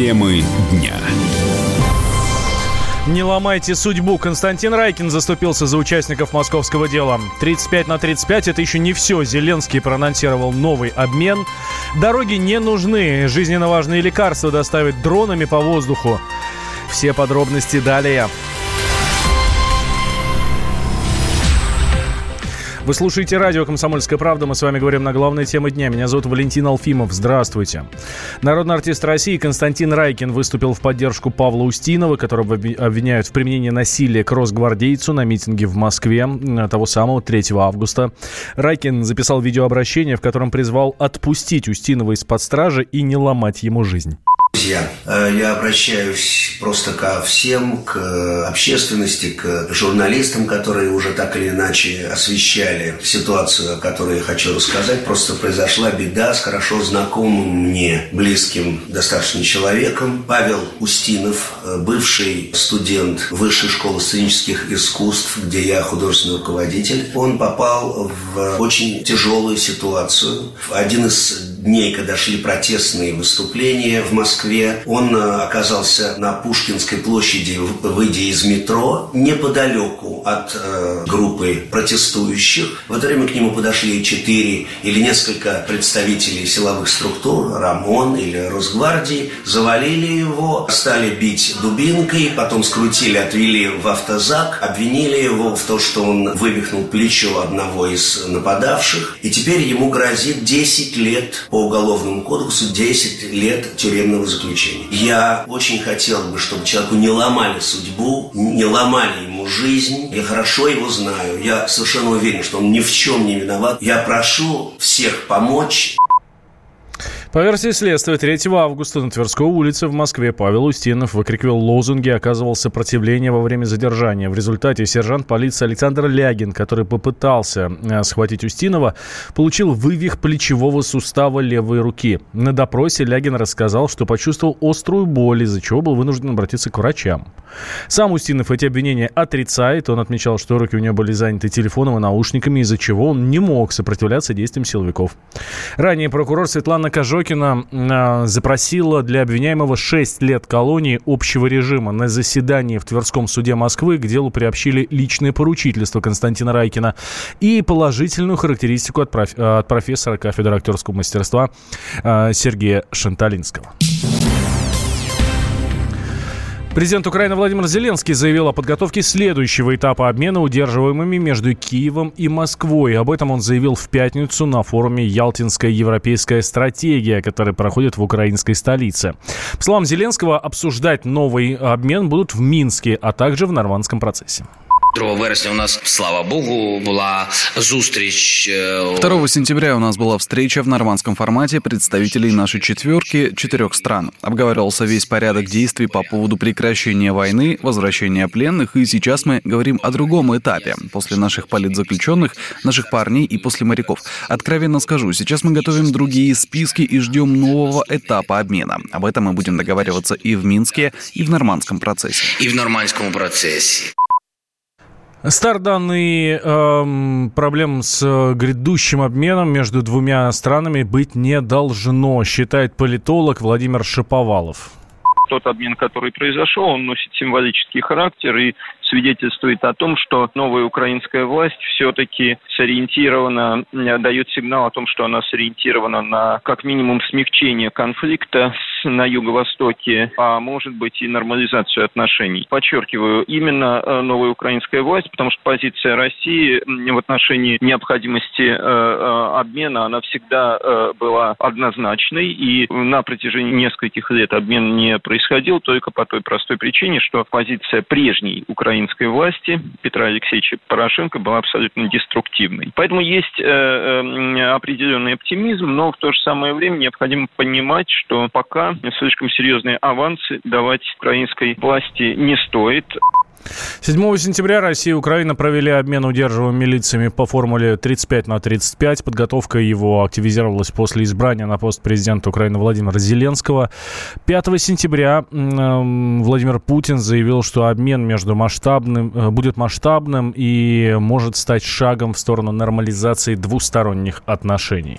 Темы дня. Не ломайте судьбу. Константин Райкин заступился за участников московского дела. 35 на 35 это еще не все. Зеленский проанонсировал новый обмен. Дороги не нужны. Жизненно важные лекарства доставят дронами по воздуху. Все подробности далее. Вы слушаете радио «Комсомольская правда». Мы с вами говорим на главные темы дня. Меня зовут Валентин Алфимов. Здравствуйте. Народный артист России Константин Райкин выступил в поддержку Павла Устинова, которого обвиняют в применении насилия к росгвардейцу на митинге в Москве того самого 3 августа. Райкин записал видеообращение, в котором призвал отпустить Устинова из-под стражи и не ломать ему жизнь. Друзья, э, я обращаюсь просто ко всем, к общественности, к журналистам, которые уже так или иначе освещали ситуацию, о которой я хочу рассказать. Просто произошла беда с хорошо знакомым мне, близким достаточно человеком. Павел Устинов, э, бывший студент Высшей школы сценических искусств, где я художественный руководитель. Он попал в очень тяжелую ситуацию. В один из дней, когда шли протестные выступления в Москве, он э, оказался на Пушкинской площади, выйдя из метро, неподалеку от э, группы протестующих. В это время к нему подошли четыре или несколько представителей силовых структур, РАМОН или Росгвардии, завалили его, стали бить дубинкой, потом скрутили, отвели в автозак, обвинили его в том, что он вывихнул плечо одного из нападавших, и теперь ему грозит 10 лет по Уголовному кодексу 10 лет тюремного заключения. Я очень хотел бы, чтобы человеку не ломали судьбу, не ломали жизнь. Я хорошо его знаю. Я совершенно уверен, что он ни в чем не виноват. Я прошу всех помочь по версии следствия, 3 августа на Тверской улице в Москве Павел Устинов выкрикивал лозунги и оказывал сопротивление во время задержания. В результате сержант полиции Александр Лягин, который попытался э, схватить Устинова, получил вывих плечевого сустава левой руки. На допросе Лягин рассказал, что почувствовал острую боль, из-за чего был вынужден обратиться к врачам. Сам Устинов эти обвинения отрицает. Он отмечал, что руки у него были заняты телефоном и наушниками, из-за чего он не мог сопротивляться действиям силовиков. Ранее прокурор Светлана Кожо Сорокина а, запросила для обвиняемого 6 лет колонии общего режима. На заседании в Тверском суде Москвы к делу приобщили личное поручительство Константина Райкина и положительную характеристику от, проф... от профессора кафедры актерского мастерства а, Сергея Шанталинского. Президент Украины Владимир Зеленский заявил о подготовке следующего этапа обмена удерживаемыми между Киевом и Москвой. Об этом он заявил в пятницу на форуме «Ялтинская европейская стратегия», который проходит в украинской столице. По словам Зеленского, обсуждать новый обмен будут в Минске, а также в нормандском процессе. 2 вересня у нас, слава богу, была зустріч. 2 сентября у нас была встреча в нормандском формате представителей нашей четверки четырех стран. Обговаривался весь порядок действий по поводу прекращения войны, возвращения пленных, и сейчас мы говорим о другом этапе. После наших политзаключенных, наших парней и после моряков. Откровенно скажу, сейчас мы готовим другие списки и ждем нового этапа обмена. Об этом мы будем договариваться и в Минске, и в нормандском процессе. И в нормандском процессе. Стар данный эм, проблем с грядущим обменом между двумя странами быть не должно, считает политолог Владимир Шиповалов. Тот обмен, который произошел, он носит символический характер и свидетельствует о том, что новая украинская власть все-таки сориентирована, э, дает сигнал о том, что она сориентирована на как минимум смягчение конфликта на юго-востоке, а может быть и нормализацию отношений. Подчеркиваю, именно э, новая украинская власть, потому что позиция России в отношении необходимости э, обмена, она всегда была однозначной, и на протяжении нескольких лет обмен не происходил только по той простой причине, что позиция прежней украинской власти Петра Алексеевича Порошенко была абсолютно деструктивной. Поэтому есть определенный оптимизм, но в то же самое время необходимо понимать, что пока слишком серьезные авансы давать украинской власти не стоит. 7 сентября Россия и Украина провели обмен удерживаемыми лицами по формуле 35 на 35. Подготовка его активизировалась после избрания на пост президента Украины Владимира Зеленского. 5 сентября Владимир Путин заявил, что обмен между масштабным, э, будет масштабным и может стать шагом в сторону нормализации двусторонних отношений.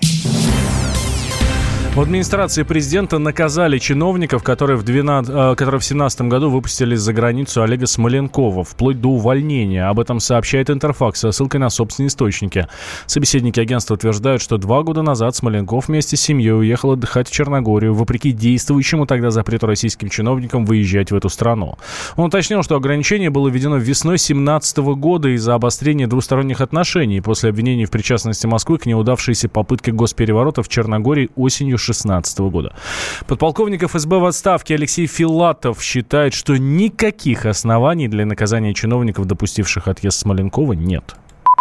В администрации президента наказали чиновников, которые в, 12, э, 2017 году выпустили за границу Олега Смоленкова, вплоть до увольнения. Об этом сообщает Интерфакс со ссылкой на собственные источники. Собеседники агентства утверждают, что два года назад Смоленков вместе с семьей уехал отдыхать в Черногорию, вопреки действующему тогда запрету российским чиновникам выезжать в эту страну. Он уточнил, что ограничение было введено весной 2017 года из-за обострения двусторонних отношений после обвинений в причастности Москвы к неудавшейся попытке госпереворота в Черногории осенью 2016 года. Подполковник ФСБ в отставке Алексей Филатов считает, что никаких оснований для наказания чиновников, допустивших отъезд Смоленкова, нет.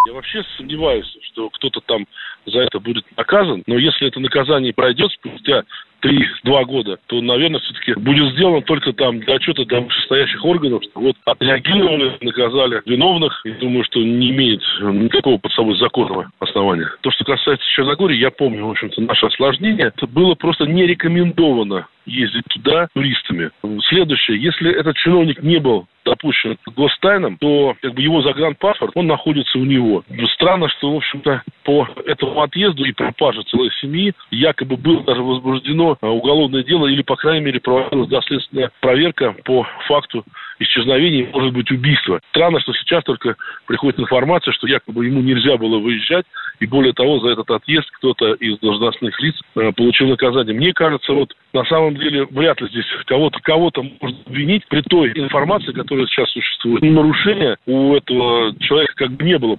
Я вообще сомневаюсь, что кто-то там за это будет наказан, но если это наказание пройдет спустя три-два года, то, наверное, все-таки будет сделано только там для отчета до вышестоящих органов, вот отреагировали, наказали виновных, и думаю, что не имеет никакого под собой законного основания. То, что касается Черногории, я помню, в общем-то, наше осложнение, это было просто не рекомендовано ездить туда туристами. Следующее, если этот чиновник не был допущен к гостайнам, то как бы его загранпаспорт, он находится у него. Странно, что, в общем-то, по этому отъезду и пропаже целой семьи якобы было даже возбуждено а, уголовное дело или, по крайней мере, проводилась доследственная проверка по факту исчезновения, может быть, убийства. Странно, что сейчас только приходит информация, что якобы ему нельзя было выезжать, и более того, за этот отъезд кто-то из должностных лиц э, получил наказание. Мне кажется, вот на самом деле вряд ли здесь кого-то кого-то можно обвинить при той информации, которая сейчас существует. Нарушения у этого человека как бы не было.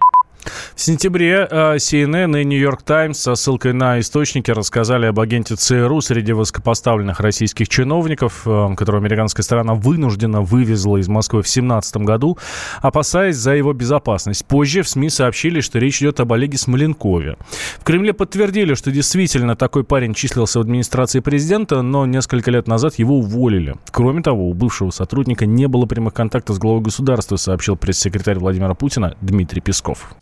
В сентябре э, CNN и New York Times со ссылкой на источники рассказали об агенте ЦРУ среди высокопоставленных российских чиновников, э, которого американская сторона вынуждена вывезла из Москвы в 2017 году, опасаясь за его безопасность. Позже в СМИ сообщили, что речь идет об Олеге Смоленкове. В Кремле подтвердили, что действительно такой парень числился в администрации президента, но несколько лет назад его уволили. Кроме того, у бывшего сотрудника не было прямых контактов с главой государства, сообщил пресс-секретарь Владимира Путина Дмитрий Песков.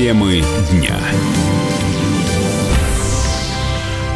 Темы дня.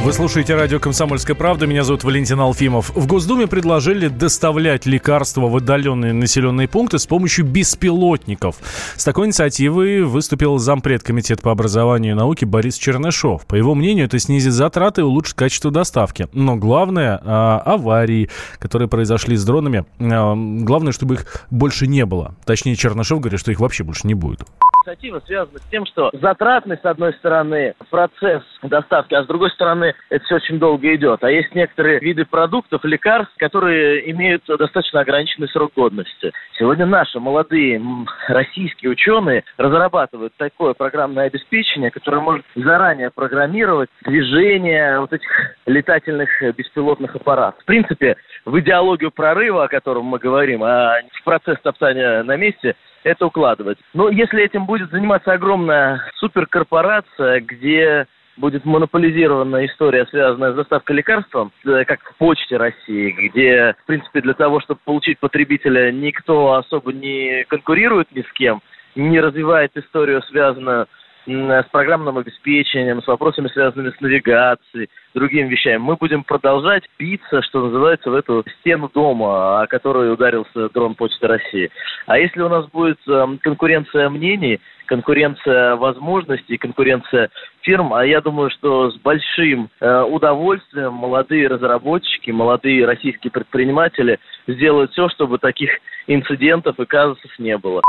Вы слушаете радио «Комсомольская правда». Меня зовут Валентин Алфимов. В Госдуме предложили доставлять лекарства в отдаленные населенные пункты с помощью беспилотников. С такой инициативой выступил зампред Комитета по образованию и науке Борис Чернышов. По его мнению, это снизит затраты и улучшит качество доставки. Но главное – аварии, которые произошли с дронами. Главное, чтобы их больше не было. Точнее, Чернышов говорит, что их вообще больше не будет инициатива связана с тем, что затратный, с одной стороны, процесс доставки, а с другой стороны, это все очень долго идет. А есть некоторые виды продуктов, лекарств, которые имеют достаточно ограниченный срок годности. Сегодня наши молодые российские ученые разрабатывают такое программное обеспечение, которое может заранее программировать движение вот этих летательных беспилотных аппаратов. В принципе, в идеологию прорыва, о котором мы говорим, а в процесс топтания на месте – это укладывать. Но если этим будет заниматься огромная суперкорпорация, где будет монополизирована история, связанная с доставкой лекарством, э, как в Почте России, где, в принципе, для того, чтобы получить потребителя, никто особо не конкурирует ни с кем, не развивает историю, связанную с программным обеспечением, с вопросами, связанными с навигацией, другими вещами. Мы будем продолжать биться, что называется, в эту стену дома, о которой ударился дрон Почты России. А если у нас будет эм, конкуренция мнений, конкуренция возможностей, конкуренция фирм, а я думаю, что с большим э, удовольствием молодые разработчики, молодые российские предприниматели сделают все, чтобы таких инцидентов и казусов не было.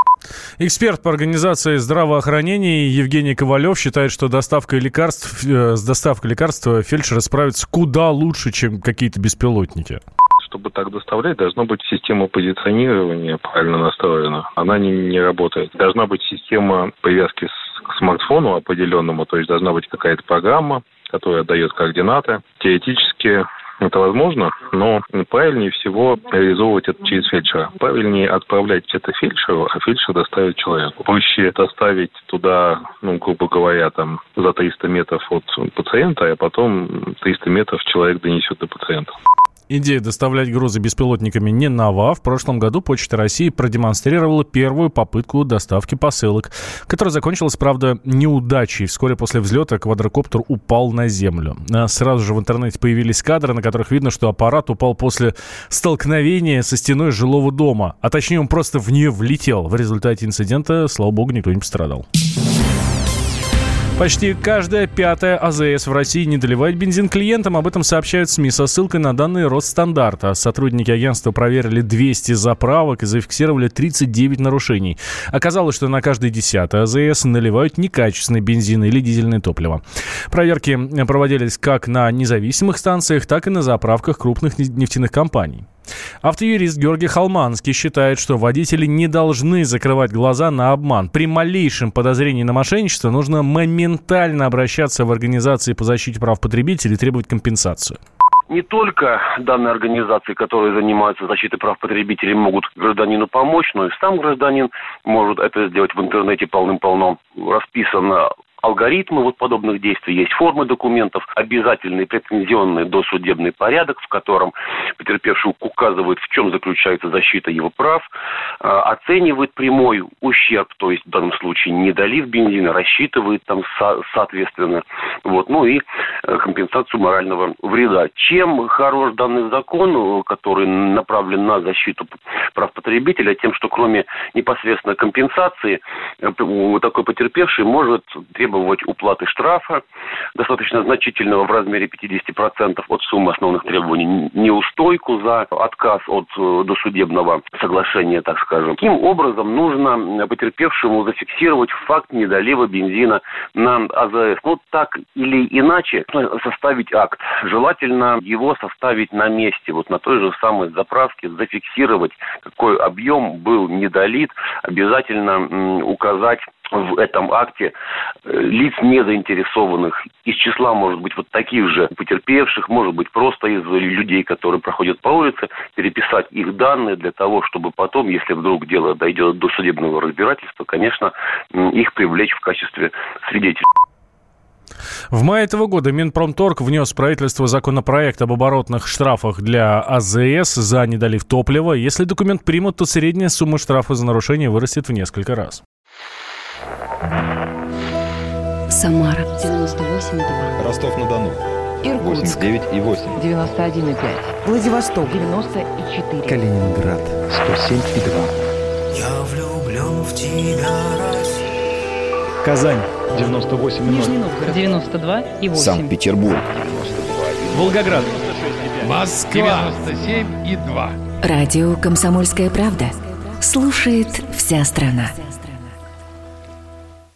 Эксперт по организации здравоохранения Евгений Ковалев считает, что доставка лекарств, э, с доставкой лекарств фельдшеры справятся куда лучше, чем какие-то беспилотники чтобы так доставлять, должна быть система позиционирования правильно настроена. Она не, не работает. Должна быть система привязки с, к смартфону определенному, то есть должна быть какая-то программа, которая дает координаты. Теоретически это возможно, но правильнее всего реализовывать это через фельдшера. Правильнее отправлять это фельдшеру, а фельдшер доставить человеку. Проще доставить туда, ну, грубо говоря, там за 300 метров от пациента, а потом 300 метров человек донесет до пациента. Идея доставлять грузы беспилотниками не нова. В прошлом году Почта России продемонстрировала первую попытку доставки посылок, которая закончилась, правда, неудачей. Вскоре после взлета квадрокоптер упал на землю. А сразу же в интернете появились кадры, на которых видно, что аппарат упал после столкновения со стеной жилого дома. А точнее, он просто в нее влетел. В результате инцидента, слава богу, никто не пострадал. Почти каждая пятая АЗС в России не доливает бензин клиентам. Об этом сообщают СМИ со ссылкой на данные Росстандарта. Сотрудники агентства проверили 200 заправок и зафиксировали 39 нарушений. Оказалось, что на каждой десятой АЗС наливают некачественный бензин или дизельное топливо. Проверки проводились как на независимых станциях, так и на заправках крупных нефтяных компаний. Автоюрист Георгий Халманский считает, что водители не должны закрывать глаза на обман. При малейшем подозрении на мошенничество нужно моментально обращаться в организации по защите прав потребителей и требовать компенсацию не только данные организации, которые занимаются защитой прав потребителей, могут гражданину помочь, но и сам гражданин может это сделать в интернете полным-полно. Расписано алгоритмы вот подобных действий, есть формы документов, обязательный претензионный досудебный порядок, в котором потерпевший указывает, в чем заключается защита его прав, а, оценивает прямой ущерб, то есть в данном случае не долив бензина, рассчитывает там со- соответственно, вот, ну и компенсацию морального вреда. Чем хорош данный закон, который направлен на защиту прав потребителя, тем, что кроме непосредственно компенсации, э, такой потерпевший может требовать уплаты штрафа, достаточно значительного в размере 50% от суммы основных требований, неустойку за отказ от э, досудебного соглашения, так скажем. Таким образом, нужно потерпевшему зафиксировать факт недолива бензина на АЗС. Ну, так или иначе, составить акт. Желательно его составить на месте, вот на той же самой заправке, зафиксировать, какой объем был недолит, обязательно указать в этом акте э, лиц не заинтересованных из числа, может быть, вот таких же потерпевших, может быть, просто из людей, которые проходят по улице, переписать их данные для того, чтобы потом, если вдруг дело дойдет до судебного разбирательства, конечно, их привлечь в качестве свидетелей. В мае этого года Минпромторг внес в правительство законопроект об оборотных штрафах для АЗС за недолив топлива. Если документ примут, то средняя сумма штрафа за нарушение вырастет в несколько раз. Самара 98,2. Ростов-на-Дону. Иркутск 89,8. 91,5. Владивосток 94. Калининград 107,2. Я влюблен в тебя. Казань 98,0. Нижний Новгород 92 и 8. Санкт-Петербург. Волгоград. Москва 97 и 2. Радио «Комсомольская правда». Слушает вся страна.